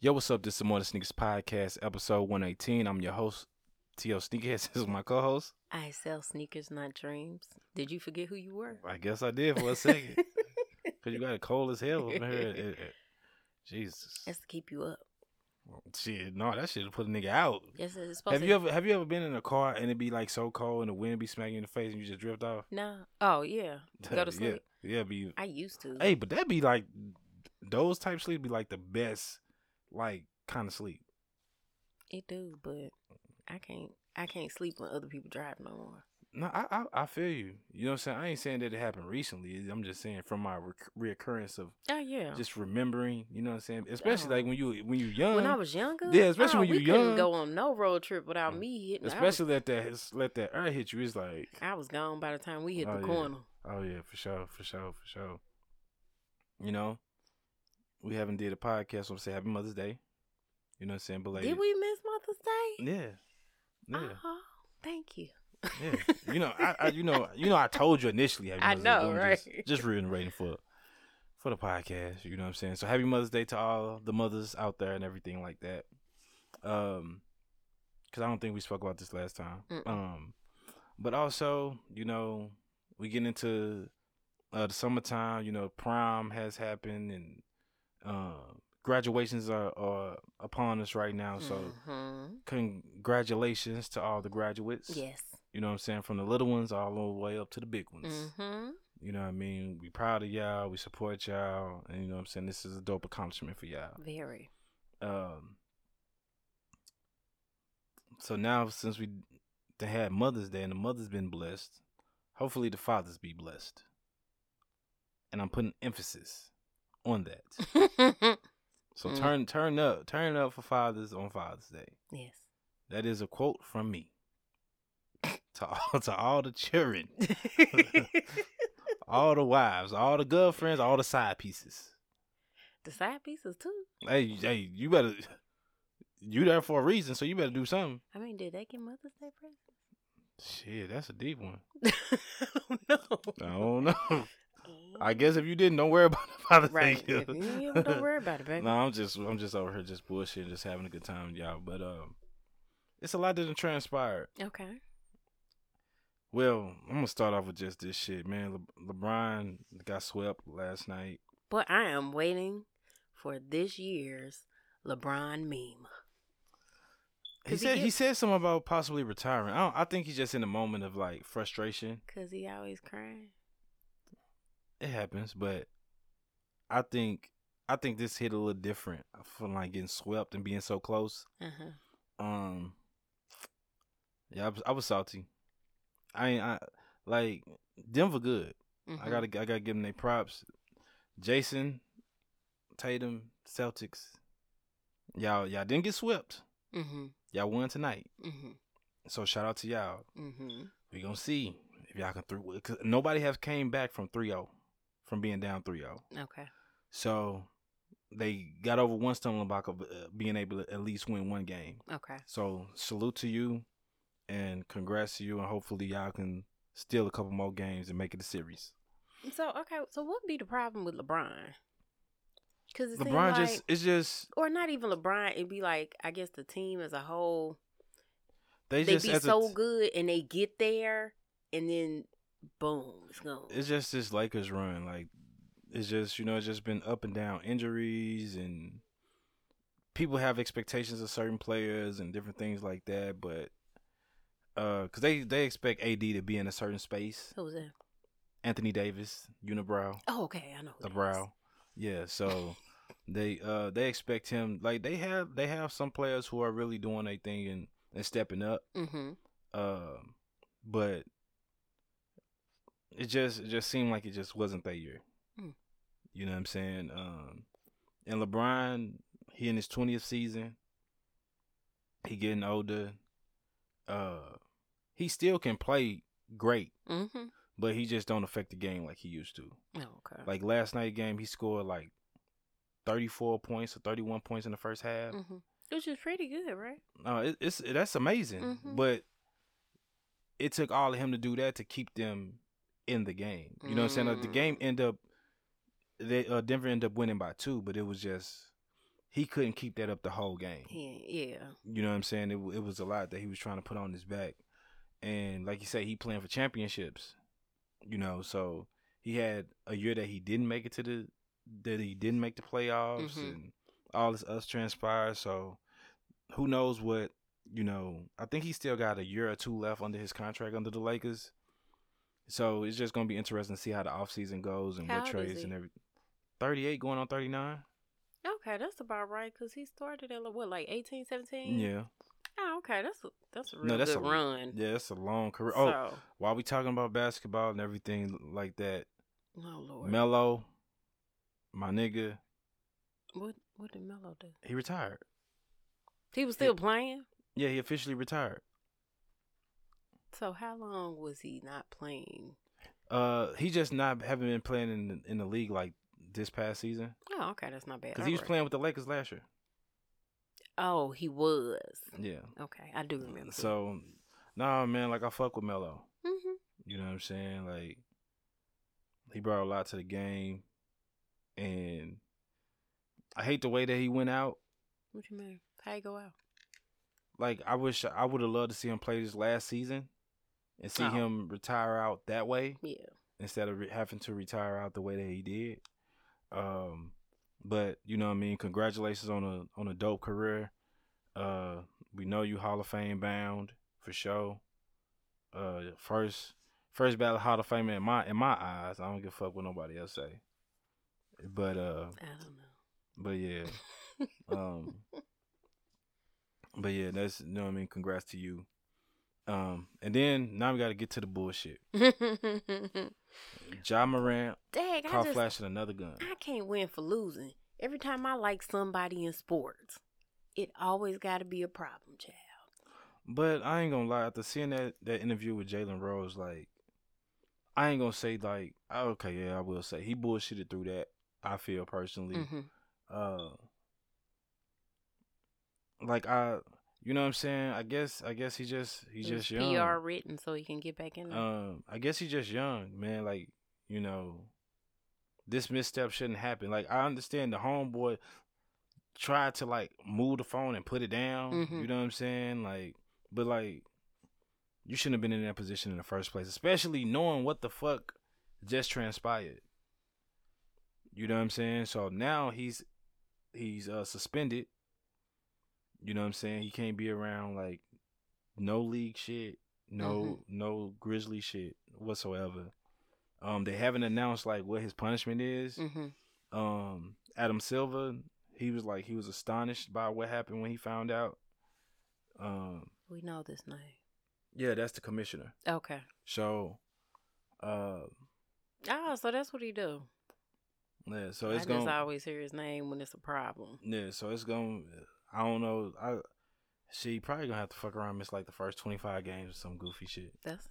Yo, what's up? This is More Than Sneakers Podcast, episode 118. I'm your host, T.O. Sneakerheads. This is my co host. I sell sneakers, not dreams. Did you forget who you were? I guess I did for a second. Because you got it cold as hell over here. It- it- Jesus. That's to keep you up. Shit, no, that shit put a nigga out. Yes, it's supposed Have to. you ever have you ever been in a car and it be like so cold and the wind be smacking you in the face and you just drift off? No. Oh yeah. Go to yeah, sleep. yeah, be I used to. Hey, but that be like those type sleep be like the best like kind of sleep. It do, but I can't. I can't sleep when other people drive no more. No, I, I I feel you. You know what I'm saying? I ain't saying that it happened recently. I'm just saying from my rec- reoccurrence of Oh yeah. just remembering. You know what I'm saying? Especially Oh. like when you when you young. when I was younger. Yeah, especially oh, when you we couldn't young. go on no road trip without mm. me hitting. Was, especially let that let that air hit you. It's like I was gone by the time we hit Oh, the yeah. corner. oh yeah, for sure, for sure, for sure. You know, we haven't did a podcast. So I'm saying Happy Mother's Day. You know what I'm saying? But Did we miss Mother's Day? Yeah, yeah. Oh, thank you. Yeah, you know, I, I, you know, you know, I told you initially. I know, right? Just, just reiterating for for the podcast. You know what I'm saying? So happy Mother's Day to all the mothers out there and everything like that. Um, because I don't think we spoke about this last time. Mm-mm. Um, but also, you know, we get into uh the summertime. You know, prom has happened and uh, graduations are, are upon us right now. So Mhm. congratulations to all the graduates. yes. You know what I'm saying? From the little ones all the way up to the big ones. Mm-hmm. You know what I mean? We proud of y'all. We support y'all. And you know what I'm saying? This is a dope accomplishment for y'all. Very. Um, so now since we they had Mother's Day and the mother's been blessed, hopefully the fathers be blessed. And I'm putting emphasis on that. So Mm. turn turn up, turn up for fathers on Father's Day. yes. That is a quote from me. to all to all the children. all the wives, all the girlfriends, all the side pieces. the side pieces too. Hey, hey, you better you there for a reason, so you better do something. I mean, did they get Mother's Day presents? Shit, that's a deep one. I don't know. I don't know. I guess if you didn't, don't worry about Father's Right. If you don't worry about it, baby. no, I'm just I'm just over here just bullshit, just having a good time, y'all. But um, it's a lot that transpired. Okay. Well, I'm gonna start off with just this shit, man. Le- LeBron got swept last night. But I am waiting for this year's LeBron meme. He said he get- said something about possibly retiring. I don't, I think he's just in a moment of like frustration. Cause he always crying. It happens, but I think I think this hit a little different from like getting swept and being so close. Uh huh. Um, yeah, I was, I was salty. I ain't I like Denver good. Mm-hmm. I gotta I gotta give them their props. Jayson, Tatum, Celtics. Y'all y'all didn't get swept. Mm-hmm. Y'all won tonight. Mm-hmm. So shout out to y'all. Mm-hmm. We gonna see if y'all can through. Cause nobody has came back from 3-0, from being down 3-0. Okay. So they got over one stumbling block of uh, being able to at least win one game. Okay. So salute to you, and congrats to you, and hopefully y'all can steal a couple more games and make it a series. So okay. So what be the problem with LeBron? Cause LeBron like, just it's just or not even LeBron. It'd be like I guess the team as a whole. they, They just be so t- good, and they get there, and then boom, it's gone. It's just this Lakers run. Like it's just you know it's just been up and down injuries and people have expectations of certain players and different things like that. But uh, cause they they expect AD to be in a certain space. Who was that? Anthony Davis, unibrow, Oh, okay. I know. who the brow. Yeah, so they uh they expect him like they have they have some players who are really doing their thing and and stepping up. Mm-hmm. Um, but it just it just seemed like it just wasn't that year. Mm. You know what I'm saying? Um, and LeBron, he in his twentieth season. He getting older. Uh, he still can play great, Mm-hmm. but he just don't affect the game like he used to. Oh, okay. Like last night game, he scored like thirty four points or thirty one points in the first half. mm-hmm. Which is pretty good, right? Uh, it, it's that's amazing, Mhm. but it took all of him to do that to keep them in the game. You know what I'm saying? Like, the game Mm. end up, they uh, Denver ended up winning by two, but it was just he couldn't keep that up the whole game. Yeah. You know what I'm saying? It it was a lot that he was trying to put on his back, and like you say, he playing for championships. You know, so he had a year that he didn't make it to the that he didn't make the playoffs, Mhm. and all this us transpired. So who knows what you know? I think he still got a year or two left under his contract under the Lakers. So it's just gonna be interesting to see how the offseason goes and How what trades and he? every. Thirty eight going on thirty nine. Okay, that's about right because he started at what, like 18, 17? Yeah, Oh, okay, that's a, that's a real no, that's good a run. Yeah, that's a long career. Oh, while we talking about basketball and everything like that, oh Lord, Melo, my nigga, what what did Melo do? he retired. He was still playing. Yeah, he officially retired. So how long was he not playing? Uh, he just not haven't been playing in the, in the league like this past season Oh, okay, that's not bad. because he was playing with the Lakers last year. Oh, he was. Yeah. Okay, I do remember. So, nah, man, like I fuck with Melo. hmm You know what I'm saying? Like, he brought a lot to the game, and I hate the way that he went out. what you mean? How you go out? Like, I wish I would have loved to see him play this last season, and see Oh. him retire out that way. Yeah. instead of re- having to retire out the way that he did. Um, but you know what I mean. Congratulations on a on a dope career. Uh, we know you Hall of Fame bound for sure. Uh, first first ballot Hall of Fame in my in my eyes. I don't give a fuck what nobody else say. But uh, I don't know. but yeah, um, but yeah, that's you know what I mean. Congrats to you. Um, and then now we got to get to the bullshit. Ja Morant Dang, I caught just flashing another gun. I can't win for losing. Every time I like somebody in sports, it always got to be a problem, child. But I ain't gonna lie, after seeing that that interview with Jalen Rose, like I ain't gonna say like okay, yeah, I will say he bullshitted through that. I feel personally, hmm uh, like I, you know what I'm saying. I guess I guess he just was just young. PR written so he can get back in there. Um, I guess he's just young, man. Like you know, this misstep shouldn't happen. Like I understand the homeboy tried to like move the phone and put it down. Mhm. You know what I'm saying? Like, but like, you shouldn't have been in that position in the first place, especially knowing what the fuck just transpired. You know what I'm saying? So now he's he's uh suspended. You know what I'm saying? He can't be around like no league shit, no no grizzly shit whatsoever. Um they haven't announced like what his punishment is. hmm Um Adam Silver, he was like he was astonished by what happened when he found out. Um We know this name. yeah, that's the commissioner. Okay. So uh Oh, so that's what he do. yeah, so I it's just going to always hear his name when it's a problem. Yeah, so it's going to I don't know. I she probably going to have to fuck around and miss like the first 25 games or some goofy shit. That's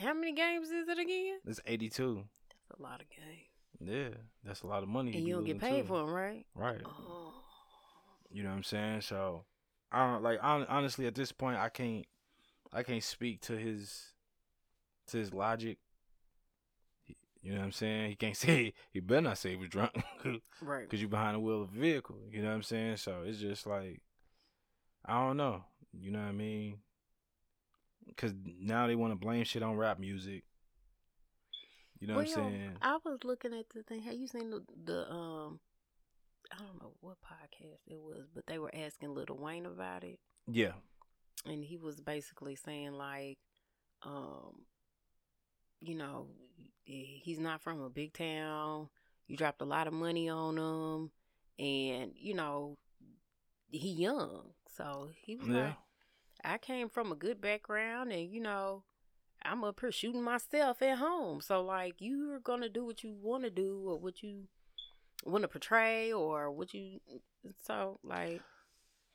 how many games is it again? It's 82. That's a lot of games. Yeah, that's a lot of money. And you don't get paid too. for them, right? Right. Oh. You know what I'm saying? So I don't like hon- honestly at this point I can't I can't speak to his to his logic. You know what I'm saying? He can't say he better not say he was drunk Right. because you're behind the wheel of a vehicle. You know what I'm saying? So it's just like I don't know. You know what I mean? Because now they want to blame shit on rap music. You know what I'm Well, saying? I was looking at the thing. Have you seen the, the um? I don't know what podcast it was, but they were asking Lil Wayne about it, Yeah. and he was basically saying like, um, you know, he's not from a big town. You dropped a lot of money on him, and you know, he young, so he was Yeah. like, I came from a good background, and you know, I'm up here shooting myself at home. So like, you're gonna do what you want to do, or what you want to portray, or what you. So like,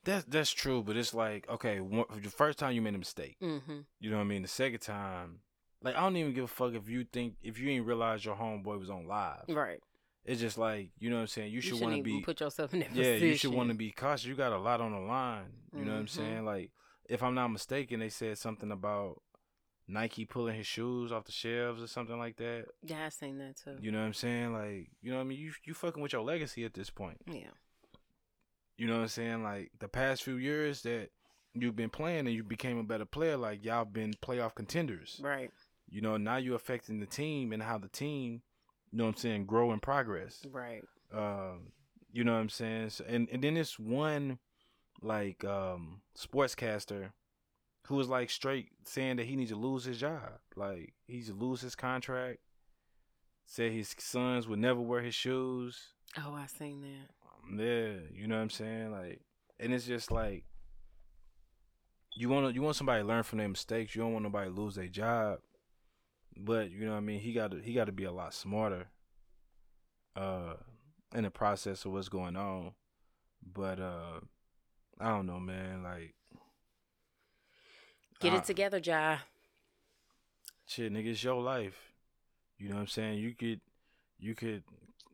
That's that's true, but it's like okay, one, the first time you made a mistake, mm-hmm. you know what I mean. The second time, like I don't even give a fuck if you think if you ain't realize your homeboy was on live. right. It's just like you know what I'm saying. You should want to be put yourself in that yeah. position. You should want to be cautious. You got a lot on the line. You know what I'm Mhm. saying. Like if I'm not mistaken, they said something about Nike pulling his shoes off the shelves or something like that. Yeah, I seen that too. You know what I'm saying? Like you know what I mean. You you fucking with your legacy at this point. yeah. you know what I'm saying? Like the past few years that you've been playing and you became a better player, like y'all been playoff contenders. Right. You know, now you're affecting the team and how the team, you know what I'm saying, grow and progress. Right. Um, you know what I'm saying? So, and and then this one like um sportscaster who was like straight saying that he needs to lose his job. Like he needs to lose his contract. Said his sons would never wear his shoes. Oh, I seen that. Um, yeah, you know what I'm saying? Like and it's just like you want you want somebody to learn from their mistakes. You don't want nobody to lose their job. But you know what I mean? He got to he got to be a lot smarter uh in the process of what's going on. But uh I don't know, man, like Get I- it together, Ja. shit, nigga, it's your life. You know what I'm saying? You could you could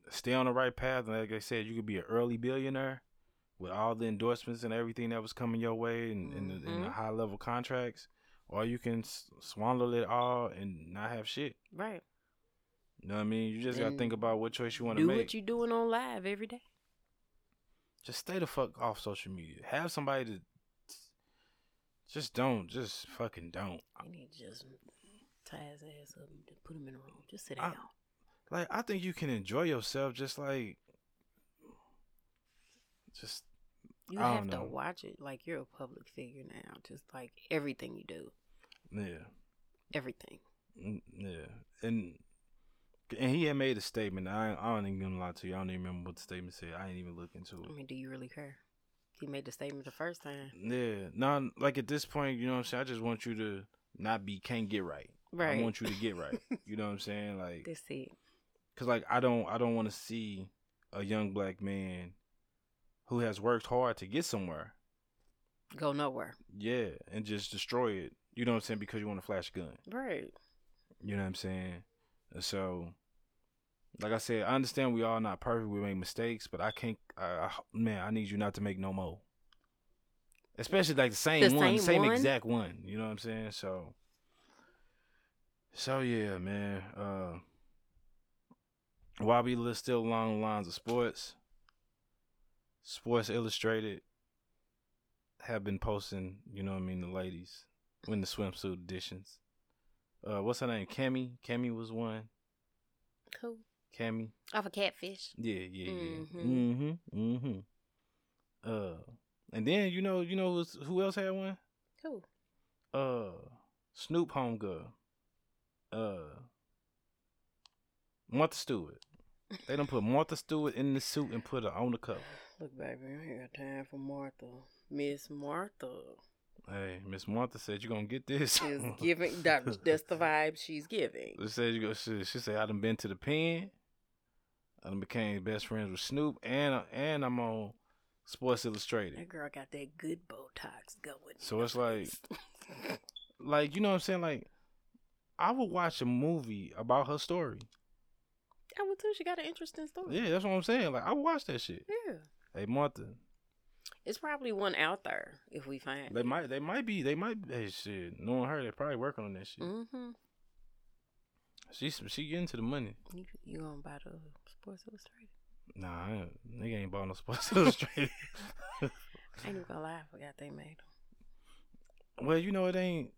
stay on the right path and like I said, you could be an early billionaire with all the endorsements and everything that was coming your way and, and, the, and the Mhm. high level contracts. Or you can s- swallow it all and not have shit. Right. You know what I mean? You just gotta think about what choice you want to make. Do what you're doing on live every day. just stay the fuck off social media. Have somebody to just don't, just fucking don't. You need to just tie his ass up and put him in a room. Just sit I- down. Like I think you can enjoy yourself just like just You I have don't to watch it like you're a public figure now. Just like everything you do, yeah. everything. Mm, Yeah, and and he had made a statement. I I don't even gonna lie to you. I don't even remember what the statement said. I ain't even look into it. I mean, do you really care? He made the statement the first time, Yeah, no, like at this point, you know what I'm saying. I just want you to not be can't get right. right? I want you to get right. you know what I'm saying? Like, That's it. cause like I don't I don't want to see a young black man who has worked hard to get somewhere. Go nowhere. Yeah, and just destroy it. You know what I'm saying? Because you want to flash a gun. Right. You know what I'm saying? So, like I said, I understand we all not perfect. We make mistakes, but I can't. I, I, man, I need you not to make no more. Especially like the same The one, same same one? exact one. You know what I'm saying? So, so yeah, man. Uh, while we li- still along the lines of sports, Sports Illustrated have been posting. You know what I mean? The ladies in the swimsuit editions. Uh, what's her name? Kamie. Kamie was one. Cool. Kamie. Off a catfish. Yeah, yeah, yeah. Mhm. Mm-hmm. Mm-hmm. Uh, and then you know, you know who's, who else had one? Who? Uh, Snoop Homegirl. Uh, Martha Stewart. They don't put Martha Stewart in the suit and put her on the cover. Look, baby, I ain't got time for Martha. Miss Martha Hey, Miss Martha said you're gonna get this. is giving. That, that's the vibe she's giving. She said you go. She, she said I done been to the pen. I done became best friends with Snoop, and and I'm on Sports Illustrated. That girl got that good Botox going. So it's like, like you know what I'm saying? Like, I would watch a movie about her story. I would too. She got an interesting story. Yeah, that's what I'm saying. Like, I would watch that shit. Yeah. Hey, Martha, It's probably one out there if we find they it. might, they might be, they might. Hey, shit, knowing her, they probably working on that shit. Mm-hmm. She, she getting to the money. You, you gonna buy the Sports Illustrated? Nah, I ain't, nigga ain't bought no Sports Illustrated. I ain't even gonna lie. I forgot they made them. well, you know, it ain't,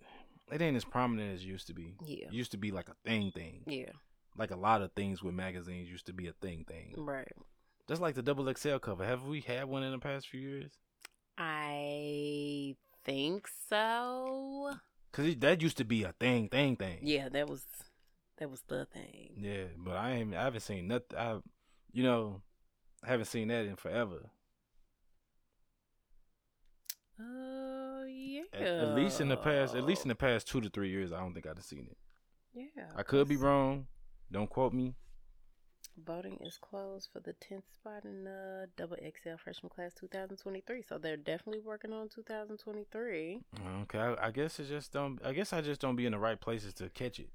it ain't as prominent as it used to be. Yeah. It used to be like a thing, thing. Yeah. Like a lot of things with magazines used to be a thing, thing. Right. Just like the double XL cover. Have we had one in the past few years? I think so. Cause that used to be a thing, thing, thing. Yeah, that was that was the thing. Yeah, but I ain't. I haven't seen nothing. I, you know, I haven't seen that in forever. Oh yeah. At, at least in the past, at least in the past two to three years, I don't think I've seen it. yeah. I could be wrong. Don't quote me. Voting is closed for the tenth spot in the double XL freshman class 2023. So they're definitely working on 2023. Okay, I, I guess it just don't. I guess I just don't be in the right places to catch it.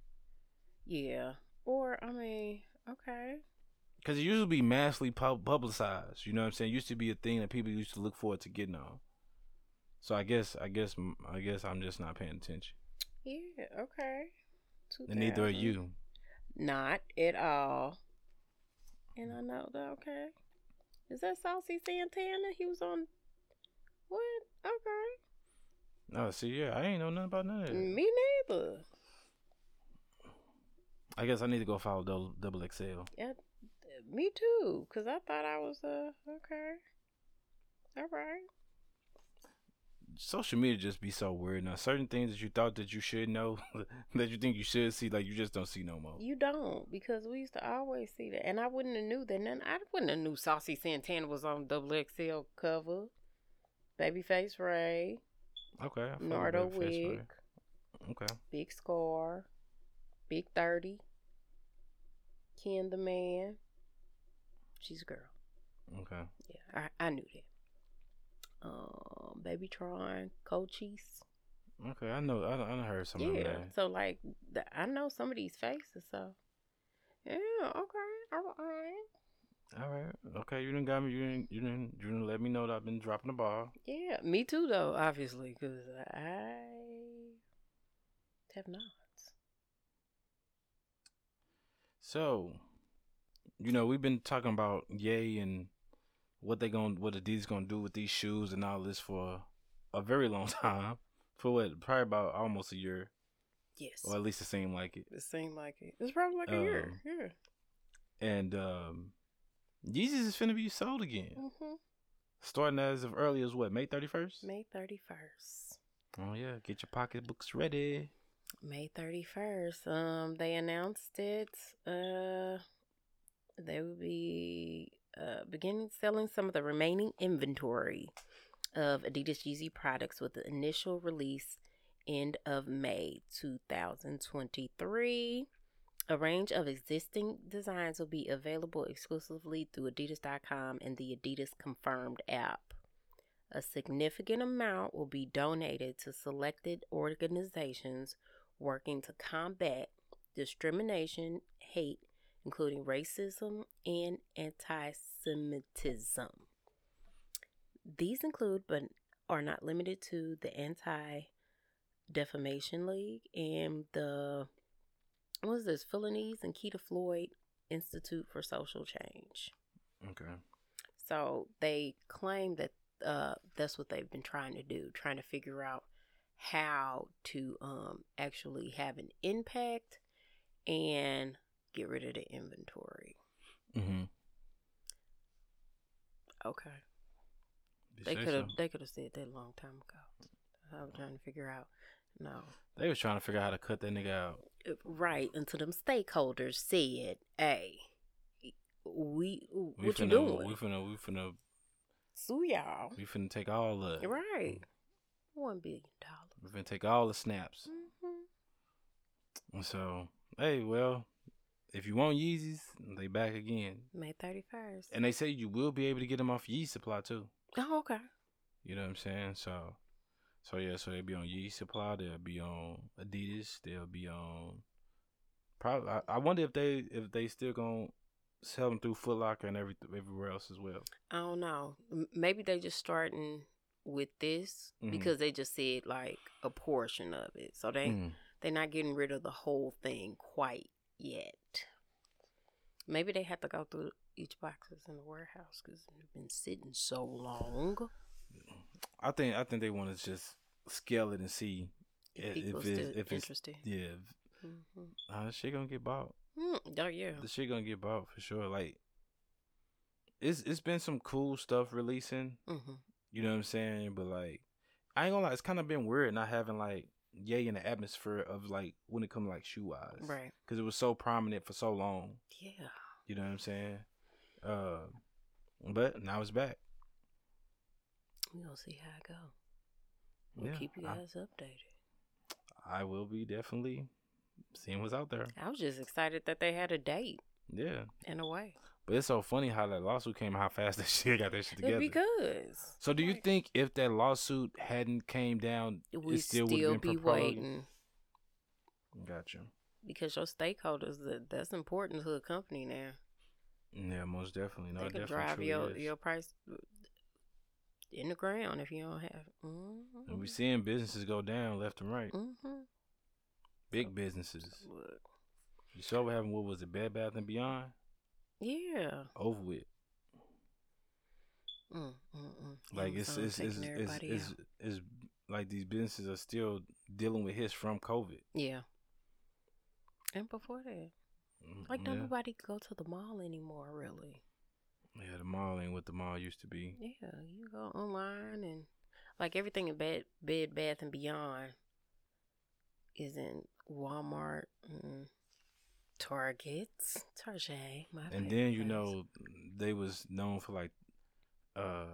Yeah. Or I mean, okay. Cause it used to be massively pub- publicized. You know what I'm saying? It used to be a thing that people used to look forward to getting on. So I guess, I guess, I guess I'm just not paying attention. Yeah. Okay. And neither are you. Not at all. And I know that. Okay. Is that Saucy Santana? He was on. What? Okay. No, see, yeah, I ain't know nothing about none of that. Me neither. I guess I need to go follow double, double XL. Yeah, me too. Cause I thought I was uh okay. All right. Social media just be so weird now. Certain things that you thought that you should know, that you think you should see, like you just don't see no more. You don't because we used to always see that, and I wouldn't have knew that. None. I wouldn't have knew Saucy Santana was on double XL cover. Babyface Ray, Okay. Nardo. Wick, Okay. Big Scarr, Big Thirty, Ken the Man. She's a girl. Okay. Yeah, I, I knew that. Um, Baby Tron, Cochise. Okay. I know. I, I heard some of that. Yeah, so like the, I know some of these faces. So yeah, okay, all right. All right. Okay. You didn't got me. You didn't. You didn't. You didn't let me know that I've been dropping the ball. Yeah, me too though, obviously, because I have not. So, you know, we've been talking about Yay and what they going what Adidas gonna do with these shoes and all this for a very long time. For what? Probably about almost a year, Yes, or at least it seemed like it. it seemed like it. It's probably like a year. Um, Yeah. And um Yeezys is finna be sold again. hmm Starting as of early as what, May thirty first? May thirty first. Oh yeah, get your pocketbooks ready. May thirty first. Um, they announced it. Uh, they will be uh beginning selling some of the remaining inventory of Adidas Yeezy products with the initial release end of May two thousand twenty three. A range of existing designs will be available exclusively through Adidas.com and the Adidas Confirmed app. A significant amount will be donated to selected organizations working to combat discrimination, hate, including racism and anti Semitism. These include, but are not limited to, the Anti Defamation League and the what is this? Philonise and Keeta Floyd Institute for Social Change. Okay. So they claim that uh, that's what they've been trying to do, trying to figure out how to um, actually have an impact and get rid of the inventory. Mm-hmm. Okay, they could have they could have said that a long time ago. I was trying to figure out. No, They was trying to figure out how to cut that nigga out. Uh, right until them stakeholders said, "Hey, we, We what you doing? We finna, we finna, Sue y'all." we finna take all the, Right, one billion dollars. we finna take all the snaps. hmm And so, hey, well, if you want Yeezys, they back again. May thirty first. And they say you will be able to get them off Yeezy Supply too. Oh, okay. You know what I'm saying? So, so yeah, so they'll be on Yeezy Supply. They'll be on Adidas. They'll be on. Probably, I, I wonder if they if they still gonna sell them through Foot Locker and every everywhere else as well. I don't know. Maybe they just starting with this Mhm. because they just said like a portion of it, so they Mm. they're not getting rid of the whole thing quite yet. Maybe they have to go through each boxes in the warehouse because they've been sitting so long. I think I think they want to just scale it and see If if, it's if it's yeah, hmm uh, the shit gonna get bought. Oh yeah. The shit gonna get bought for sure. Like it's it's been some cool stuff releasing. hmm You know what I'm saying? But like, I ain't gonna lie, it's kind of been weird not having like Yay in the atmosphere of like when it comes like shoe wise, Right. Because it was so prominent for so long. Yeah. You know what I'm saying? Uh, but now it's back. We gonna see how it go. We'll Yeah, keep you I- guys updated. I will be definitely seeing what's out there. I was just excited that they had a date Yeah, in a way. But it's so funny how that lawsuit came, how fast that shit got that shit together. Because so, do you think if that lawsuit hadn't came down, we it still, still, would be prorogued? waiting Gotcha. because your stakeholders that that's important to the company now. Yeah, most definitely. No, they definitely drive your is. your price in the ground if you don't have. And we Mm-hmm. seeing businesses go down left and right. mm-hmm. Big businesses. Look, You saw what happened. What was it? Bed Bath and Beyond. Yeah, Over with. Mm, mm, mm. Like it's it's it's it's, it's, it's like these businesses are still dealing with hits from COVID. yeah. And before that, like yeah. nobody go to the mall anymore, really. yeah, the mall ain't what the mall used to be. Yeah, you go online and like everything in bed, bed, bath, and beyond is in Walmart, mm, Targets, Target. My and then you know they was known for like uh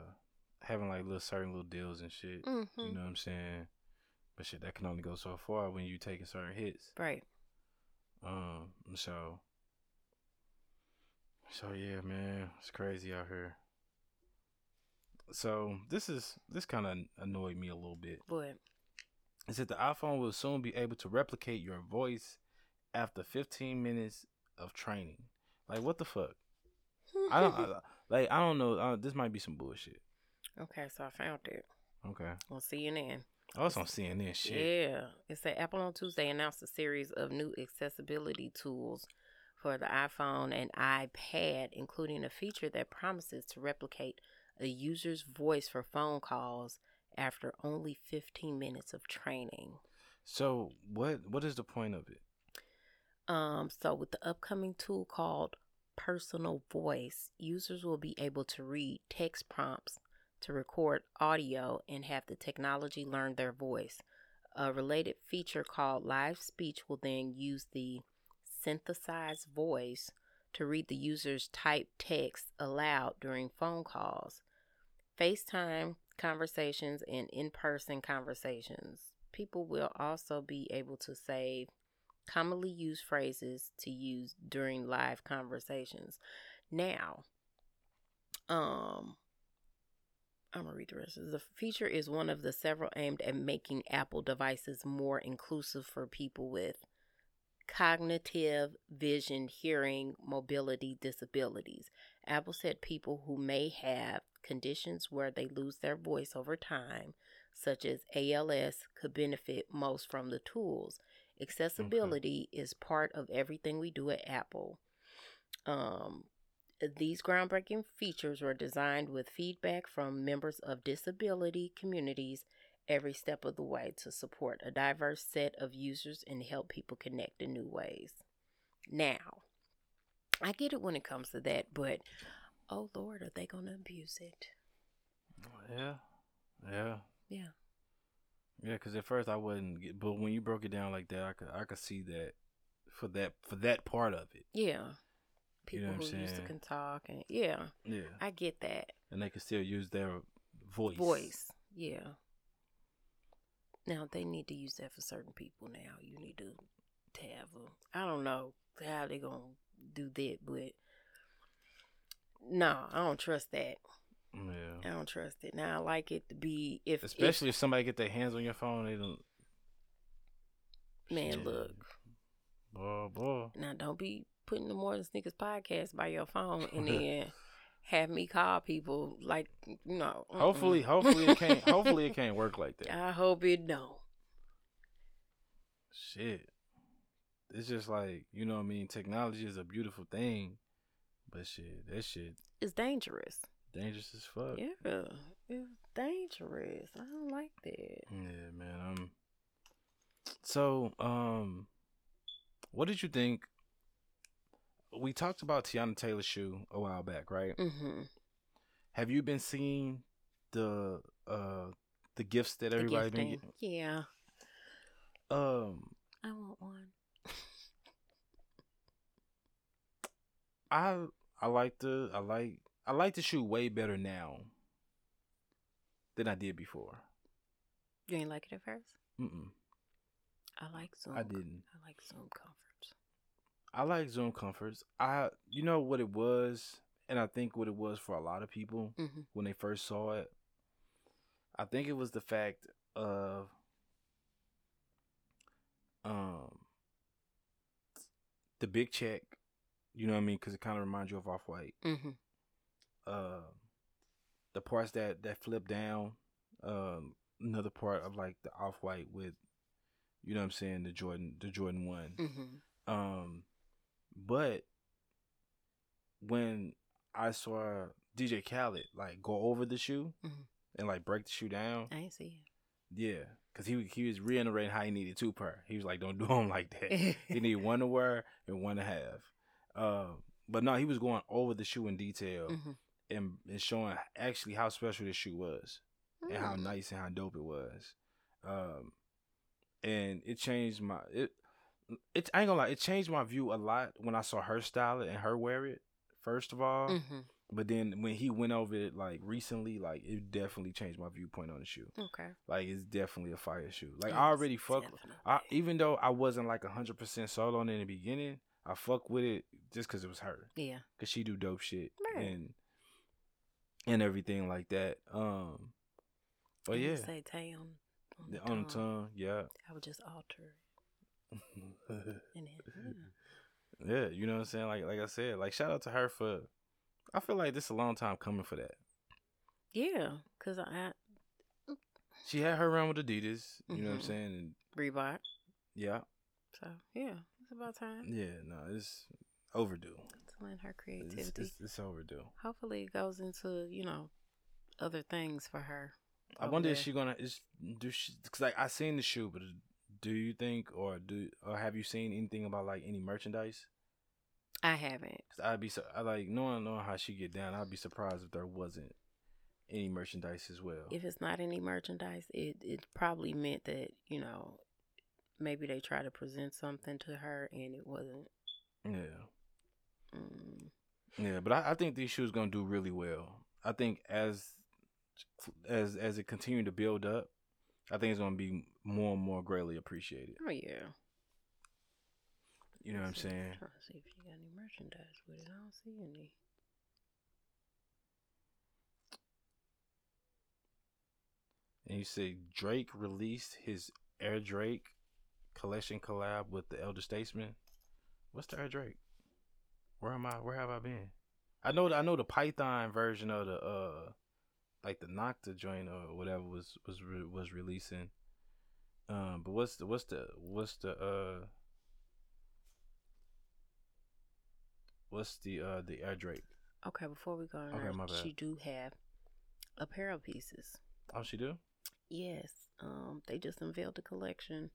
having like little certain little deals and shit. Mhm. You know what I'm saying? But shit, that can only go so far when you taking certain hits. right? Um, so, so yeah, man, it's crazy out here. So this is this kind of annoyed me a little bit. But It said the iPhone will soon be able to replicate your voice after 15 minutes of training. Like what the fuck? I don't I, like. I don't know. Uh, this might be some bullshit. okay, so I found it Okay. on CNN. Oh, it's on CNN shit. Yeah. It said Apple on Tuesday announced a series of new accessibility tools for the iPhone and iPad, including a feature that promises to replicate a user's voice for phone calls after only 15 minutes of training. So what? What is the point of it? Um, so with the upcoming tool called Personal Voice, users will be able to read text prompts to record audio and have the technology learn their voice. A related feature called Live Speech will then use the synthesized voice to read the user's typed text aloud during phone calls, FaceTime conversations, and in person conversations. People will also be able to save commonly used phrases to use during live conversations. Now, um, I'm gonna read the rest. The feature is one of the several aimed at making Apple devices more inclusive for people with cognitive, vision, hearing, mobility disabilities. Apple said people who may have conditions where they lose their voice over time, such as ALS, could benefit most from the tools. Accessibility is part of everything we do at Apple. Um, these groundbreaking features were designed with feedback from members of disability communities every step of the way to support a diverse set of users and help people connect in new ways. Now, I get it when it comes to that, but oh Lord, are they going to abuse it? Yeah. Yeah. Yeah. Yeah, because at first I wasn't, get- but when you broke it down like that, I could I could see that for that for that part of it. Yeah. You People know what I'm who used to can talk and yeah, Yeah, I get that. and they can still use their voice. voice. Yeah. Now they need to use that for certain people. Now you need to, to have a. I don't know how they gonna do that, but no, I don't trust that. Yeah, I don't trust it. Now I like it to be if if- especially if somebody get their hands on your phone, they don't. man, Shit. look boy, boy. now don't be putting the More Than Sneakers podcast by your phone and then have me call people like you know. mm-mm. Hopefully, hopefully it can't. hopefully it can't work like that. I hope it don't. Shit, it's just like you know what I mean. Technology is a beautiful thing, but shit, that shit It's dangerous. Dangerous as fuck. Yeah, it's dangerous. I don't like that. Yeah, man. Um. So, um, what did you think? We talked about Teyana Taylor's shoe a while back, right? Mm-hmm. Have you been seeing the uh the gifts that everybody been gifting. Yeah. Um, I want one. I I like the I like I like the shoe way better now than I did before. You ain't like it at first? Mm-mm, I like Zoom. I didn't. I like Zoom comforts. I like Zoom Comforts. I you know what it was, and I think what it was for a lot of people Mm-hmm. when they first saw it. I think it was the fact of um the big check. You know what I mean? Because it kind of reminds you of Off White. Mm-hmm. Uh, the parts that that flip down. Um, another part of like the Off White with, you know what I'm saying, the Jordan, the Jordan one. Mm-hmm. Um, but when I saw DJ Khaled like go over the shoe Mhm. and like break the shoe down. I see Yeah, because he he was reiterating how he needed two per. He was like, "Don't do them like that. he need one to wear and one to have." Uh, but no, he was going over the shoe in detail Mhm. And, and showing actually how special this shoe was and how Mm. nice and how dope it was. Um, and it changed my it. It I ain't gonna lie, it changed my view a lot when I saw her style it and her wear it. First of all, Mhm. but then when he went over it like recently, like it definitely changed my viewpoint on the shoe. Okay. Like it's definitely a fire shoe. Like Yes, I already fuck. I, even though I wasn't like hundred percent sold on it in the beginning, I fuck with it just because it was her, Yeah. cause she do dope shit Right. and and everything like that. Um, but yeah, Say Tay on, on, the- the on the tongue. tongue, yeah. I would just alter it. And then, yeah. yeah, you know what I'm saying? Like like I said, like shout out to her for I feel like this is a long time coming for that. Yeah, cause I She had her run with Adidas, you know what I'm Mhm. saying? And Reebok. yeah. So yeah, it's about time Yeah, no, it's overdue. Her creativity. it's, it's overdue. Hopefully, it goes into you know other things for her. I over wonder if there. she gonna is do she because like I seen the shoe, but uh, do you think or do or have you seen anything about like any merchandise? I haven't. Cause I'd be so I like knowing knowing how she get down. I'd be surprised if there wasn't any merchandise as well. If it's not any merchandise, it it probably meant that you know maybe they try to present something to her and it wasn't. yeah, Mm, yeah, but I, I think these shoes gonna do really well. I think as as as it continue to build up, I think it's gonna be more and more greatly appreciated. oh yeah. You know what I'm saying? Trying to see if you got any merchandise with it. I don't see any. And you say Drake released his Air Drake collection collab with the Elder Statesman. What's the Air Drake? Where am I? Where have I been? I know. I know the Python version of the uh, like the Nocta joint or whatever was was re- was releasing. Um, but what's the what's the what's the uh what's the uh the Air Drake? Okay, before we go on, Okay, there, my bad. she do have apparel pieces. Oh, she do? Yes, um, they just unveiled the collection.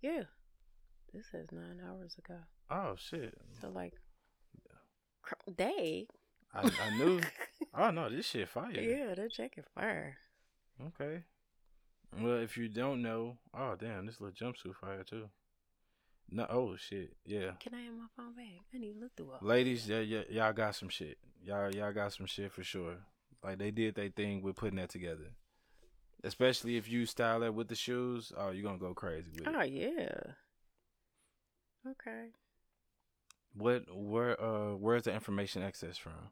Yeah, this says nine hours ago. Oh shit! So like, they. I I knew. Oh no, this shit fire. yeah, they're checking fire. Okay. Well, if you don't know, oh damn, this little jumpsuit fire too. No, oh shit, yeah. Can I have my phone back? I need to look through all. Ladies, yeah, yeah, y'all got some shit. Y'all, y'all got some shit for sure. Like they did their thing with putting that together. Especially if you style that with the shoes, oh, you're gonna go crazy with it. Oh yeah. Okay. What, where, uh, where's the information access from?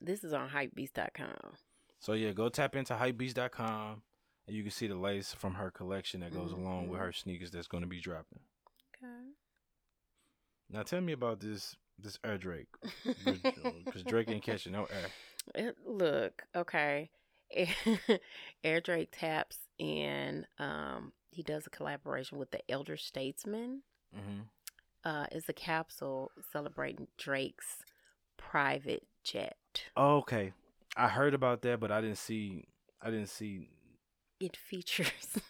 This is on hypebeast.com. So yeah, go tap into hypebeast.com and you can see the lace from her collection that goes along with her sneakers that's gonna be dropping. Okay. Now tell me about this this Air Drake because Drake ain't catching no air. It- look, okay. Air Drake taps and um he does a collaboration with the Elder Statesman. hmm Uh it's a capsule celebrating Drake's private jet. Oh, okay, I heard about that, but I didn't see. I didn't see. It features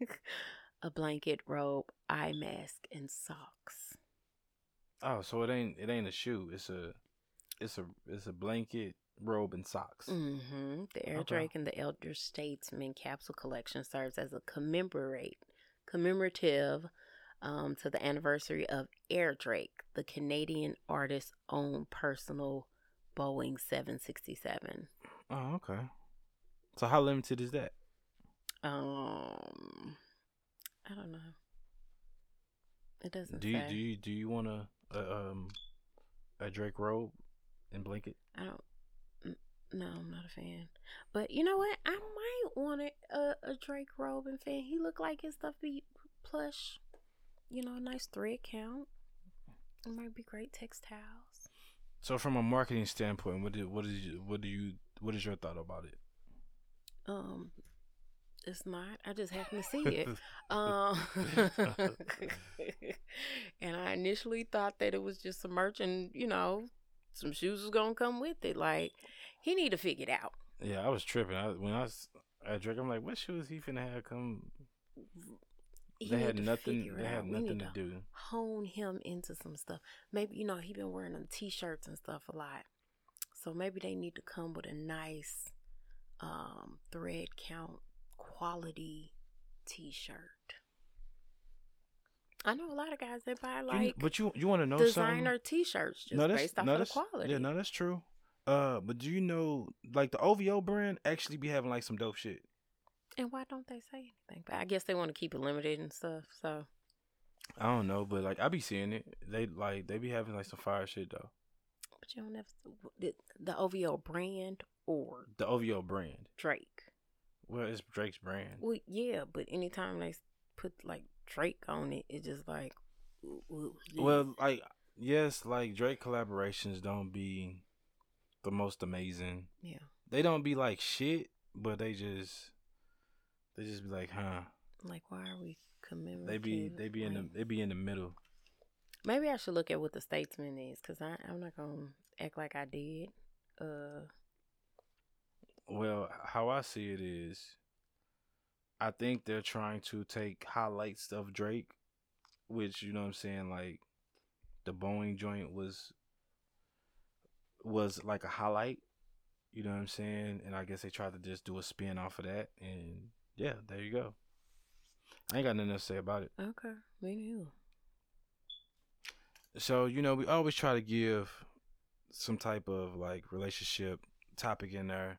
a blanket, robe, eye mask, and socks. Oh, so it ain't it ain't a shoe. It's a it's a it's a blanket, robe, and socks. hmm The Air Okay. Drake and the Elder Statesman capsule collection serves as a commemorate commemorative um, to the anniversary of Air Drake, the Canadian artist's own personal Boeing 767. Oh, okay. So how limited is that? Um, I don't know. It doesn't Do you say. do you do you want a, a um a Drake robe and blanket? I don't. n- No, I'm not a fan. But you know what? I might want a, a, a Drake robe and fan. He look like his stuff be plush. You know, a nice thread count. It might be great textiles. So from a marketing standpoint, what did what is you, what do you what is your thought about it? Um, it's not. I just happened to see it. Um, and I initially thought that it was just some merchant, you know, some shoes was gonna come with it. Like he need to figure it out. Yeah, I was tripping. I, when I was at Drake, I'm like, what shoes he finna have come? He they had to nothing. They had nothing to do. hone him into some stuff. Maybe you know he been wearing them t-shirts and stuff a lot, so maybe they need to come with a nice um, thread count quality t-shirt. I know a lot of guys that buy You- like but you you want to know designer something? t-shirts just no, based off no, of the quality. Yeah, no, that's true. Uh, but do you know, like the OVO brand actually be having like some dope shit. And why don't they say anything? But I guess they want to keep it limited and stuff. So I don't know, but like I be seeing it. They like they be having like some fire shit though. but you don't have the, the OVO brand or The OVO brand. Drake. Well, it's Drake's brand. Well, yeah, but anytime they put like Drake on it, it's just like, ooh, ooh, yeah. Well, like yes, like Drake collaborations don't be the most amazing. yeah, They don't be like shit, but they just they just be like, huh. like why are we commemorating? They be they be in the they be in the middle. Maybe I should look at what the statesman is, cause I I'm not gonna act like I did. Uh, Well, how I see it is, I think they're trying to take highlights of Drake, which you know what I'm saying, like the Boeing joint was was like a highlight. You know what I'm saying? And I guess they tried to just do a spin off of that, and yeah, there you go. I ain't got nothing to say about it. okay, me neither. So you know, we always try to give some type of like relationship topic in there.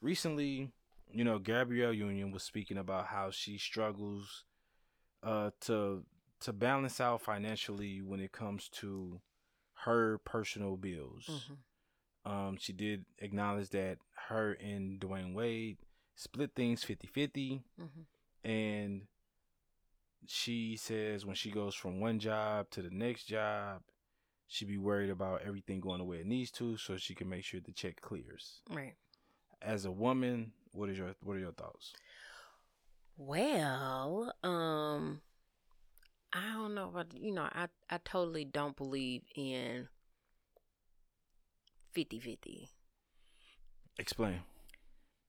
Recently, you know, Gabrielle Union was speaking about how she struggles uh to to balance out financially when it comes to her personal bills. Mhm. Um, she did acknowledge that her and Dwyane Wade split things 50-50 Mhm. and she says when she goes from one job to the next job, she'd be worried about everything going the way it needs to, so she can make sure the check clears. Right. As a woman, what is your what are your thoughts? Well, um, I don't know, but you know, I I totally don't believe in 50-50. Explain.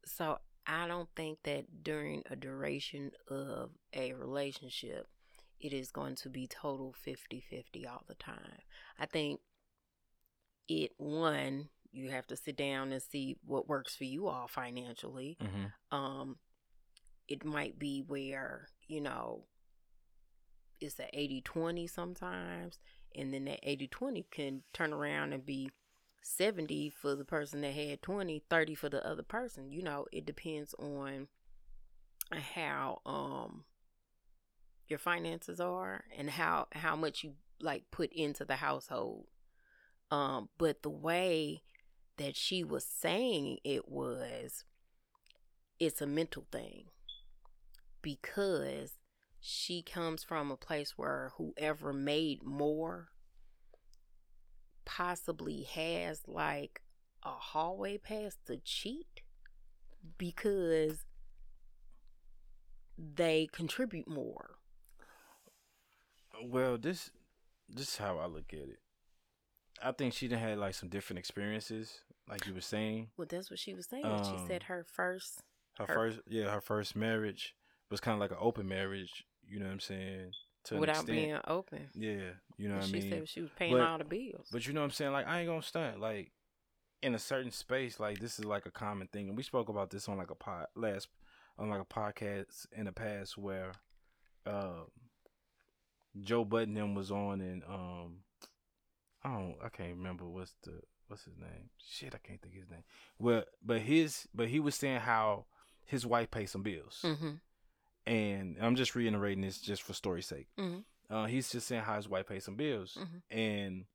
So I don't think that during a duration of a relationship, it is going to be total 50 50 all the time. I think it, one, you have to sit down and see what works for you all financially. Mm-hmm. Um, it might be where, you know, it's a 80 20 sometimes, and then that 80 20 can turn around and be 70 for the person that had 20 30 for the other person. You know it depends on how um your finances are and how how much you like put into the household. Um but the way that she was saying it was it's a mental thing because she comes from a place where whoever made more possibly has like a hallway pass to cheat because they contribute more. Well, this this is how I look at it. I think she done had like some different experiences, like you were saying. Well, that's what she was saying. she Um, said her first. Her, Her- first, yeah, her first marriage was kind of like an open marriage. You know what I'm saying? Without extent. being open. yeah, you know what I mean. she said she was paying But- all the bills. But you know what I'm saying? Like I ain't gonna stunt. Like in a certain space, like this is like a common thing, and we spoke about this on like a pod last on like a podcast in the past where um Joe Budden them was on and um I don't I can't remember what's the what's his name. Shit, I can't think of his name. Well, but his but he was saying how his wife pays some bills, mm-hmm. And I'm just reiterating this just for story's sake. Mhm. Uh, he's just saying how his wife pays some bills, Mhm. and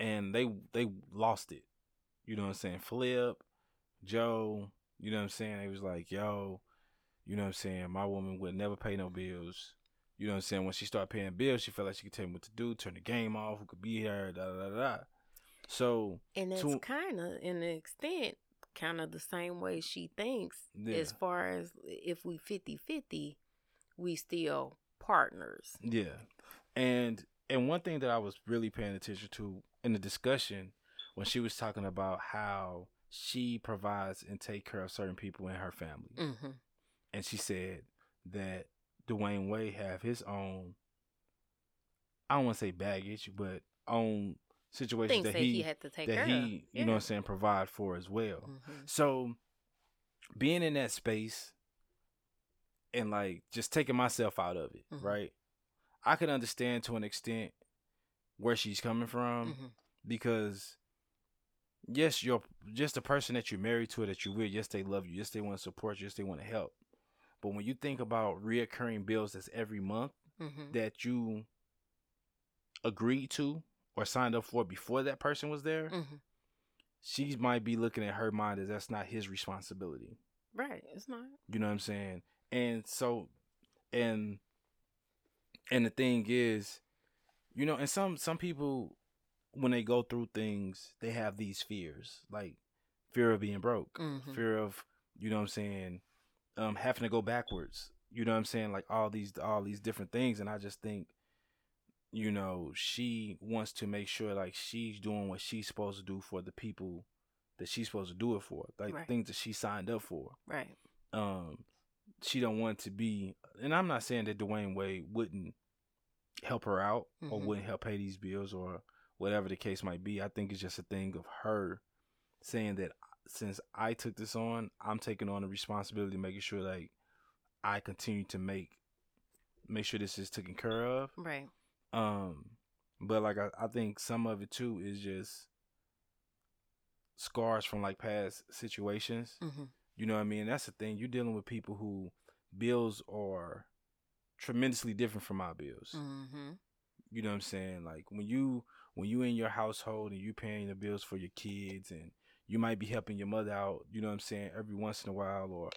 and they they lost it. You know what I'm saying? Flip, Joe. You know what I'm saying? They was like, yo, you know what I'm saying? My woman would never pay no bills. You know what I'm saying? When she started paying bills, she felt like she could tell me what to do, turn the game off, who could be here, da da da da. So And that's kind of, in the extent, kind of the same way she thinks Yeah. as far as if we 50 50, we still partners. Yeah. And and one thing that I was really paying attention to in the discussion when she was talking about how she provides and take care of certain people in her family, Mm-hmm. and she said that Dwyane Wade have his own. I don't want to say baggage, but own situations that that he, had to take that he you know what I'm saying provide for as well. hmm So being in that space and like just taking myself out of it, Mhm. right? I can understand to an extent where she's coming from hmm because yes, you're just the person that you're married to or that you're with, yes, they love you, yes, they want to support you, yes, they want to help. But when you think about reoccurring bills that's every month hmm that you agreed to or signed up for before that person was there, hmm she might be looking at her mind as that's not his responsibility. Right. It's not. You know what I'm saying? And so and and the thing is, you know, and some some people when they go through things, they have these fears, like fear of being broke, Mhm. fear of, you know what I'm saying, um having to go backwards. You know what I'm saying? Like all these all these different things and I just think you know, she wants to make sure like she's doing what she's supposed to do for the people that she's supposed to do it for, like Right. things that she signed up for Right. um she don't want to be and I'm not saying that Dwyane Wade wouldn't help her out or Mhm. wouldn't help pay these bills or whatever the case might be. I think it's just a thing of her saying that since I took this on, I'm taking on the responsibility of making sure like I continue to make make sure this is taken care of. Right. Um but like I, I think some of it too is just scars from like past situations. hmm You know what I mean? That's the thing. You're dealing with people who bills are tremendously different from our bills. hmm You know what I'm saying? Like when you when you in your household and you paying the bills for your kids and you might be helping your mother out, you know what I'm saying, every once in a while or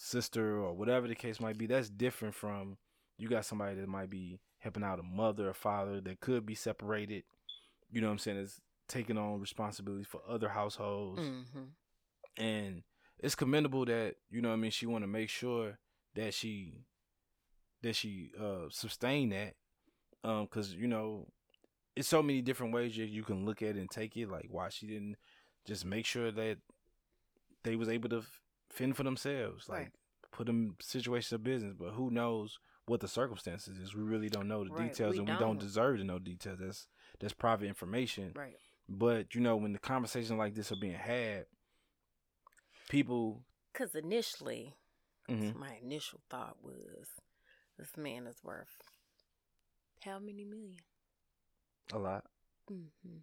sister or whatever the case might be, that's different from you got somebody that might be helping out a mother or father that could be separated. You know what I'm saying? Is taking on responsibility for other households hmm and it's commendable that you know what I mean she want to make sure that she that she uh sustain that um cuz you know it's so many different ways you, you can look at it and take it like why she didn't just make sure that they was able to fend for themselves like Right. put them situations of business but who knows what the circumstances is we really don't know the Right, details we and we don't don't. deserve to know details that's that's private information Right. but you know when the conversations like this are being had people Because initially, Mhm. my initial thought was, this man is worth how many million? a lot Mm-hmm.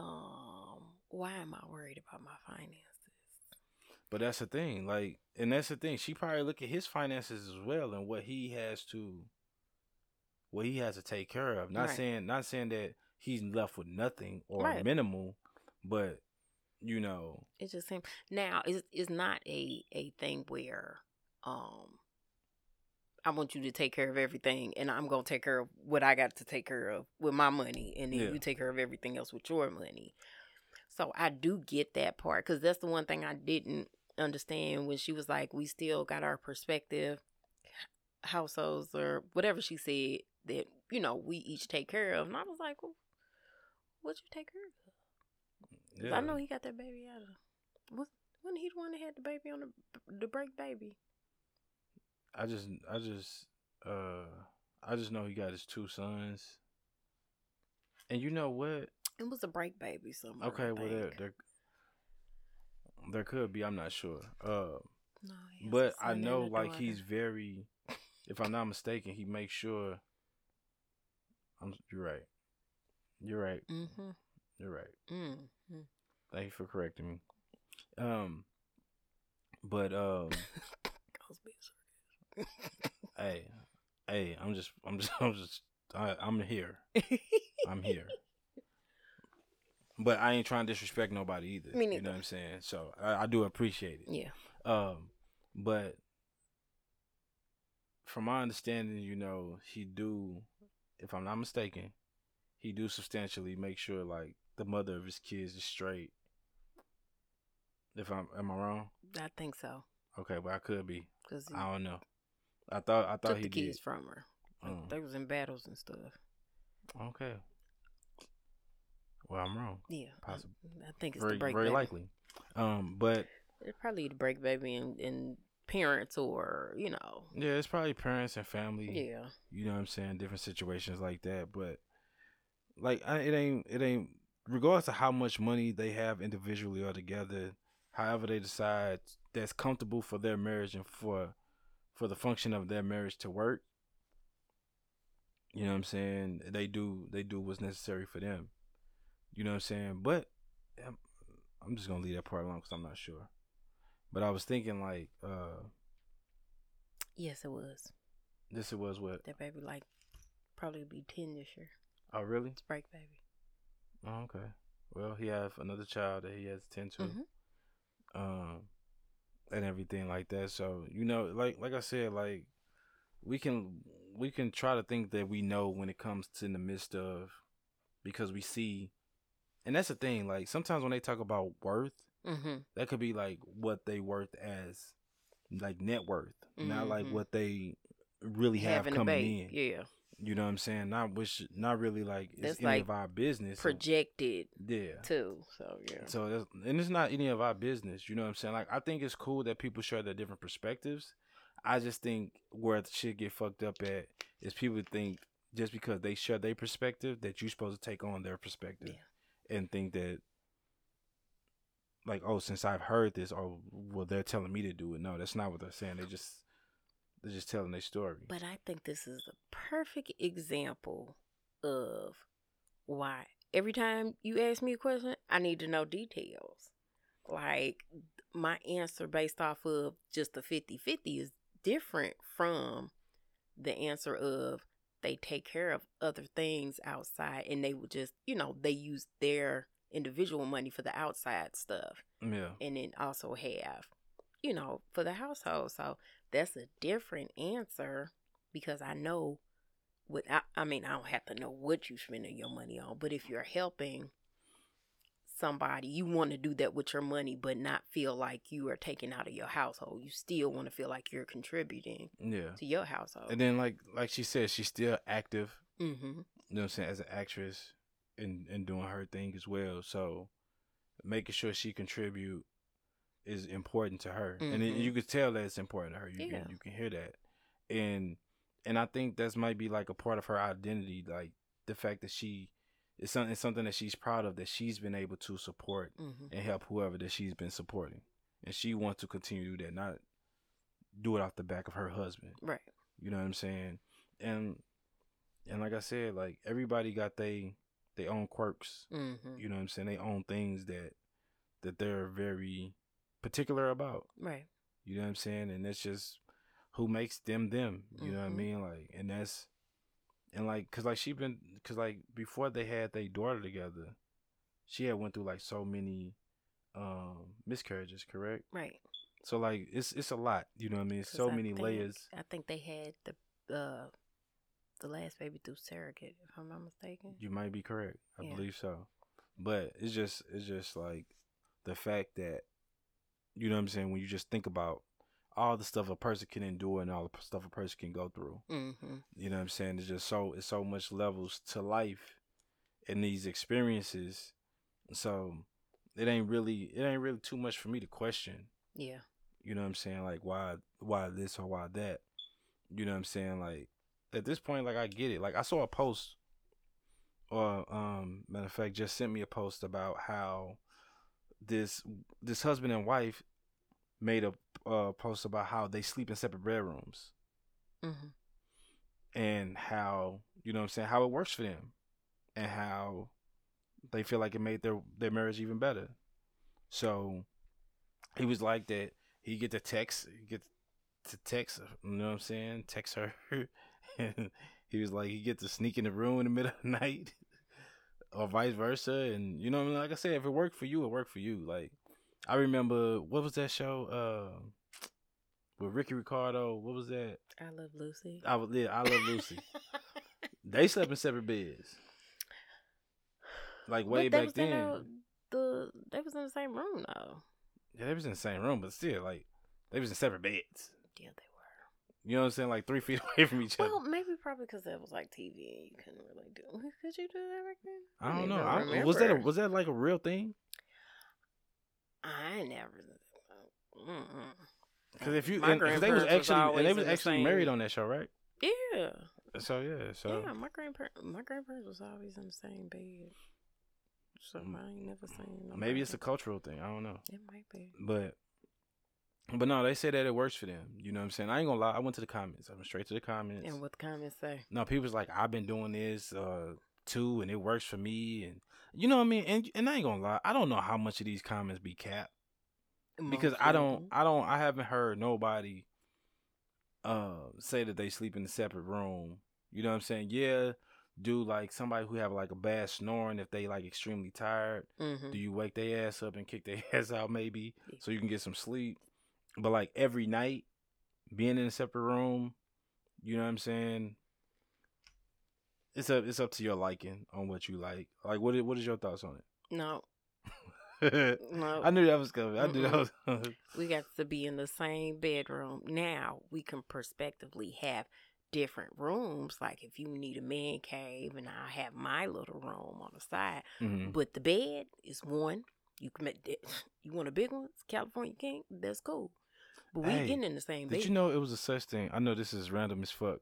Um, why am I worried about my finances? But that's the thing, like, and that's the thing. She probably look at his finances as well and what he has to, what he has to take care of. Not Right. saying, not saying that he's left with nothing or Right. minimal, but you know, It just seems now it's it's not a a thing where um I want you to take care of everything and I'm gonna take care of what I got to take care of with my money and then Yeah. you take care of everything else with your money. So I do get that part because that's the one thing I didn't understand when she was like, "We still got our perspective households or whatever she said that you know we each take care of," and I was like, well, "What you take care of?" yeah. I know he got that baby out of. Was when he the one that had the baby on the the break baby? I just, I just, uh, I just know he got his two sons. And you know what? It was a break baby somewhere. Okay, well there, think. There, could be. I'm not sure. Uh, No, he has a but I know like daughter. he's very if i'm not mistaken he makes sure i'm you're right you're right Mhm. you're right Mhm. thank you for correcting me um but um I was being sarcastic. hey hey i'm just i'm just i'm just I, i'm here i'm here but i ain't trying to disrespect nobody either Me you know what i'm saying so i, I do appreciate it yeah. Um, but from my understanding, you know, he do, if I'm not mistaken, he do substantially make sure like the mother of his kids is straight. If I'm, am I wrong? I think so. Okay, but I could be. Because he I don't know. I thought I thought he took he the did. kids from her. Mm. They was in battles and stuff. Okay. Well, I'm wrong. Yeah, Possible. I, I think it's Very, the break very baby. likely. Um, but It's probably the break baby and, and parents or you know. yeah, it's probably parents and family. Yeah. You know what I'm saying? Different situations like that. But like I, it ain't it ain't regardless of how much money they have individually or together, however they decide that's comfortable for their marriage and for for the function of their marriage to work. You know what I'm saying? They do they do what's necessary for them. You know what I'm saying? But I'm, I'm just gonna leave that part alone because I'm not sure. But I was thinking like, uh, Yes, it was. this it was what? That baby like probably be ten this year. Oh really? It's break baby. Oh, okay. Well, he have another child that he has to tend to, Mhm. um, and everything like that. So you know, like like I said, like we can we can try to think that we know when it comes to in the midst of because we see, and that's the thing. Like sometimes when they talk about worth, Mm-hmm. that could be like what they worth as like net worth, not like Mhm. what they really have Having coming in. Yeah. You know what I'm saying? Not which, not really like it's That's any like of our business. Projected yeah. too. So yeah. So that's, and it's not any of our business. You know what I'm saying? Like I think it's cool that people share their different perspectives. I just think where the shit get fucked up at is people think just because they share their perspective that you're supposed to take on their perspective and think that like oh since I've heard this or well they're telling me to do it. No, that's not what they're saying. They just they're just telling their story. But I think this is a perfect example of why every time you ask me a question, I need to know details. Like my answer based off of just the 50 50 is different from the answer of they take care of other things outside and they would just, you know, they use their individual money for the outside stuff yeah. and then also have, you know, for the household. So that's a different answer because I know what I, I mean, I don't have to know what you're spending your money on, but if you're helping somebody, you want to do that with your money, but not feel like you are taken out of your household. You still want to feel like you're contributing Yeah. to your household. And then like like she said, she's still active mm-hmm. you know what I'm saying, as an actress and and doing her thing as well. So making sure she contribute is important to her, and it, you could tell that it's important to her. You Yeah. can you can hear that, and and I think that's might be like a part of her identity, like the fact that she is something it's something that she's proud of that she's been able to support Mm-hmm. and help whoever that she's been supporting, and she wants to continue to do that, not do it off the back of her husband. Right. You know what I'm saying? And and like I said, like everybody got they they own quirks. Mm-hmm. You know what I'm saying? They own things that that they're very particular about. Right. You know what I'm saying? And that's just who makes them them. You know what I Mhm. mean? Like, and that's and like, cause like she been, cause like before they had their daughter together, she had went through like so many um miscarriages. Correct? Right. So like, it's it's a lot. You know what I mean So I many think- layers. I think they had the uh the last baby through surrogate, if I'm not mistaken. You might be correct. I Yeah. believe so. But it's just it's just like the fact that you know what I'm saying when you just think about all the stuff a person can endure and all the stuff a person can go through. Mm-hmm. You know what I'm saying? It's just so it's so much levels to life and these experiences. So it ain't really it ain't really too much for me to question. Yeah. You know what I'm saying? Like why why this or why that? You know what I'm saying? Like at this point, like I get it. Like I saw a post or um matter of fact just sent me a post about how this this husband and wife made a uh, post about how they sleep in separate bedrooms Mm-hmm. and how you know what I'm saying how it works for them and how they feel like it made their their marriage even better. So he was like that. He get the text, get to text, you know what I'm saying? Text her, and he was like he get to sneak in the room in the middle of the night, or vice versa. And you know, what I mean? like I said, if it worked for you, it worked for you. Like I remember what was that show? Uh, with Ricky Ricardo. What was that? I love Lucy. I was yeah, I love Lucy. they slept in separate beds. Like way back then. a- the they was in the same room though. Yeah, they was in the same room, but still, like they was in separate beds. Yeah, they were. You know what I'm saying? Like three feet away from each other. Well, maybe probably because that was like TV and you couldn't really do. Could you do that back then? I don't know. I, was that a, was that like a real thing? I never. Mm-mm. Because if you they was actually and they was the actually married on that show, right? Yeah, So yeah, so yeah. My grandparents, my grandparents was always in the same bed. So Mm. I ain't never seen. maybe it's a cultural thing. I don't know, It might be. but but no, they say that it works for them. You know what I'm saying? I ain't gonna lie. I went to the comments. I went straight to the comments. And what the comments say? No, people's like, I've been doing this uh too, and it works for me, and you know what I mean. And and I ain't gonna lie, I don't know how much of these comments be capped because I don't. I don't, I haven't heard nobody uh say that they sleep in a separate room. You know what I'm saying? Yeah, do like somebody who have like a bad snoring if they like extremely tired. Mhm. Do you wake their ass up and kick their ass out maybe so you can get some sleep? But like every night, being in a separate room, you know what I'm saying? It's up it's up to your liking on what you like. Like what is, what is your thoughts on it? no. I knew that was coming. I knew that was coming. we got to be in the same bedroom. Now we can prospectively have different rooms. Like if you need a man cave, and I have my little room on the side. Mhm. But the bed is one. You can make that- you want a big one, It's California King. That's cool. But we Hey, getting in the same bed. Did you know it was a such thing? I know this is random as fuck.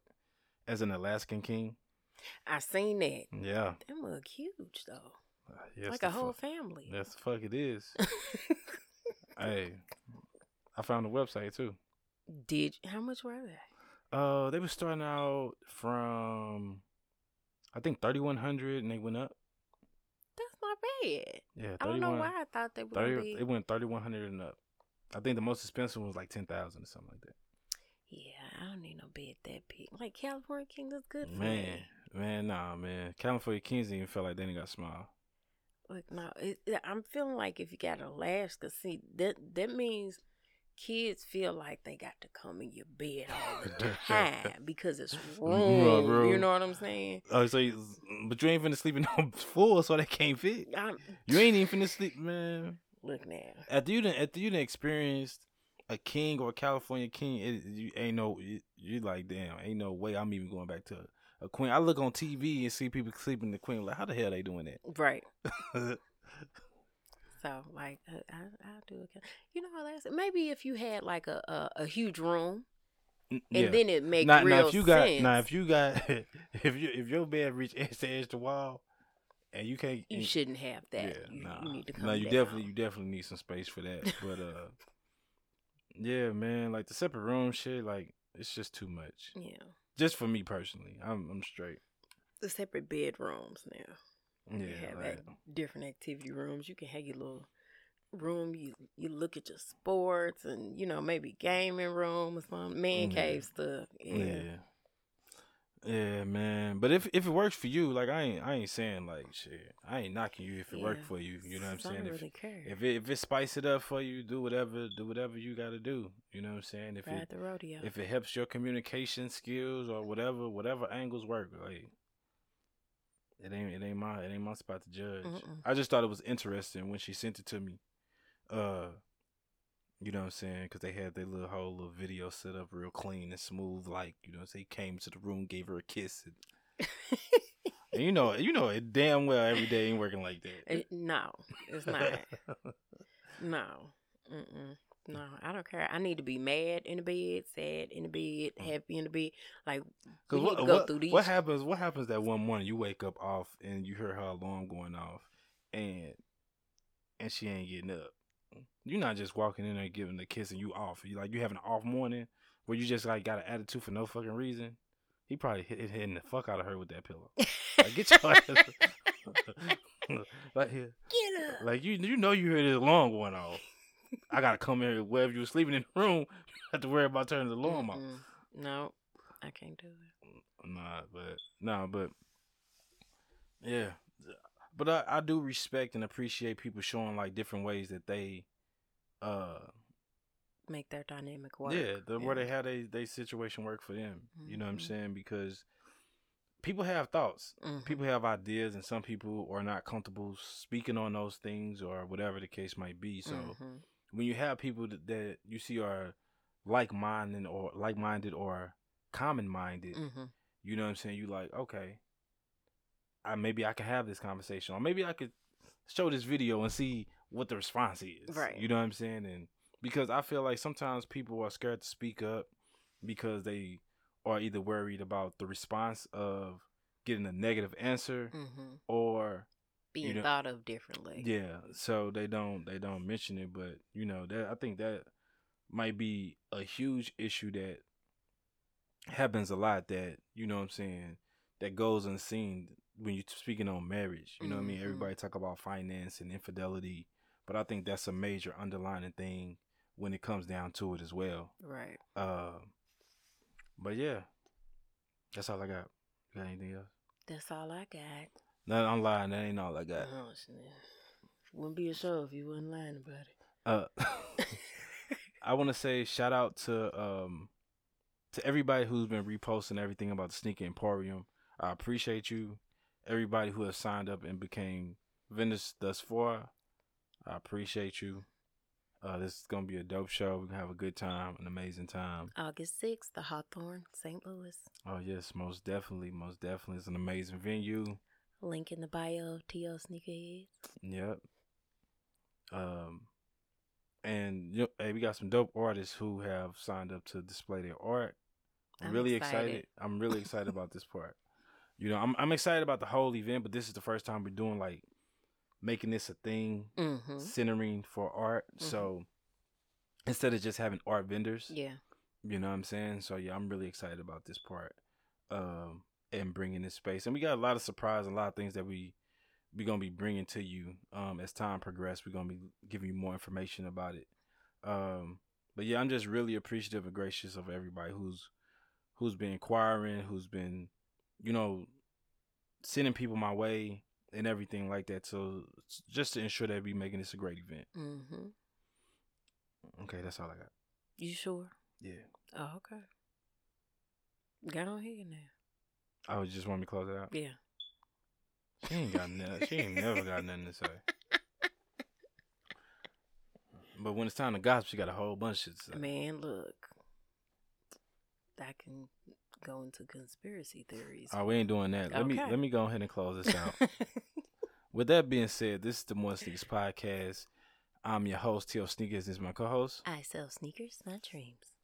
As an Alaskan king. I seen that. Yeah. Them look huge though, yes, like a whole fuck. family. That's the fuck it is. hey, I found the website too. Did how much were they? Uh, they were starting out from, I think thirty one hundred, and they went up. That's not bad. Yeah, I don't know why I thought they gonna Thirty. be. It went thirty one hundred and up. I think the most expensive one was like ten thousand or something like that. Yeah, I don't need no bed that big. Like California King is good for Man, me. man, nah, man. California Kings didn't even feel like they didn't got smile. Look, no, it, I'm feeling like if you got Alaska, see that that means kids feel like they got to come in your bed all the time because it's bro. You know what I'm saying? Oh, so you, but you ain't finna sleep in no full, so they can't fit. I'm, You ain't even finna sleep, man. look now. After you done, after you done experienced a king or a California king, it, you ain't no, you, you like, damn, ain't no way I'm even going back to a, queen. I look on TV and see people sleeping the queen. Like, how the hell they doing that? Right. So like I, I, I do it. You know, Alaska. Maybe if you had like a a, a huge room, and yeah. then it make now, real now if you got, sense. now if you got, if you if your bed reach edge to edge the wall, and you can't, you and- shouldn't have that. Yeah, you, nah. you need to come No, you down. definitely you definitely need some space for that. But uh yeah, man, like the separate room shit, like it's just too much. Yeah, Just for me personally. I'm I'm straight. the separate bedrooms now. Yeah. you have ac- different activity rooms. You can have your little room. You you look at your sports and you know maybe gaming room or some Man Yeah. cave stuff. Yeah. yeah. Yeah. man. But if if it works for you, like I ain't I ain't saying like shit. I ain't knocking you if it worked for you. You know what I'm So saying? don't If really care. if it if it spice it up for you, do whatever do whatever you gotta do. You know what I'm saying? If Ride it the rodeo. if it helps your communication skills or whatever, whatever angles work, like it ain't it ain't my it ain't my spot to judge. Mm-mm. I just thought it was interesting when she sent it to me. Uh, you know what I'm saying? Because they had their little whole little video set up real clean and smooth, like you know, he came to the room, gave her a kiss, and, and you know, you know, it damn well every day ain't working like that. Eh, no, it's not. No. Mm-mm. No, I don't care. I need to be mad in the bed, sad in the bed, happy in the bed. Like Cause what, go what, through these. what happens? What happens that one morning you wake up off and you hear her alarm going off, and and she ain't getting up. You're not just walking in there giving the kiss and you off. You like you having an off morning where you just like got an attitude for no fucking reason. He probably hit, hitting the fuck out of her with that pillow. Like get your ass. like here, Get up. like you you know you heard his alarm going off. I gotta come here wherever you were sleeping in the room. You have to worry about turning the alarm off. No, I can't do it. Mm, nah, but nah, but yeah, but I, I do respect and appreciate people showing like different ways that they, uh, Make their dynamic work. yeah, the, where they have they they situation work for them. You know what I'm Mhm. saying? Because people have thoughts, Mhm. people have ideas, and some people are not comfortable speaking on those things or whatever the case might be. So Mhm. when you have people that, that you see are like minded or like minded or common minded, Mm-hmm. you know what I'm saying? You like, okay, I maybe I can have this conversation, or maybe I could show this video and see what the response is. Right. You know what I'm saying? And because I feel like sometimes people are scared to speak up because they are either worried about the response of getting a negative answer Mm-hmm. or Being know- thought of differently. yeah, so they don't they don't mention it, but you know that I think that might be a huge issue that happens a lot. That you know what I'm saying that goes unseen when you're speaking on marriage. You know what I mean? Mhm. Everybody talk about finance and infidelity, but I think that's a major underlining thing when it comes down to it as well. Right. Uh, but yeah, that's all I got. You got anything else? That's all I got. No, I'm lying. That ain't all I got. Oh, shit. Wouldn't be a show if you wasn't lying about it. Uh, I want to say shout out to um to everybody who's been reposting everything about the Sneaker Emporium. I appreciate you. Everybody who has signed up and became vendors thus far, I appreciate you. Uh, this is gonna be a dope show. We're gonna have a good time, an amazing time. August 6th, the Hawthorne, St. Louis. Oh yes, most definitely, most definitely. It's an amazing venue. Link in the bio of TL Sneakerheads. Yep. Um, and you know, hey, we got some dope artists who have signed up to display their art. I'm, I'm really excited. excited. I'm really excited about this part. You know, I'm I'm excited about the whole event, but this is the first time we're doing like making this a thing, Mm-hmm. centering for art. Mhm. So instead of just having art vendors, Yeah. you know what I'm saying? So yeah, I'm really excited about this part. Um and bringing this space. And we got a lot of surprise and a lot of things that we we're going to be bringing to you um as time progresses. We're going to be giving you more information about it. Um but yeah, I'm just really appreciative and gracious of everybody who's who's been inquiring, who's been you know sending people my way and everything like that. So just to ensure that we making this a great event. Mm-hmm. Okay, that's all I got. You sure? Yeah. Oh, okay. Got on here now. I was just want me to close it out. Yeah. She ain't got nothing. She ain't never got nothing to say. But when it's time to gossip, she got a whole bunch of shit to say. Man, look. I can go into conspiracy theories. Oh, we ain't doing that. Let me let me go ahead and close this out. With that being said, this is the More Sneakers podcast. I'm your host, T.O. Sneakers. This is my co-host. I sell sneakers, not dreams.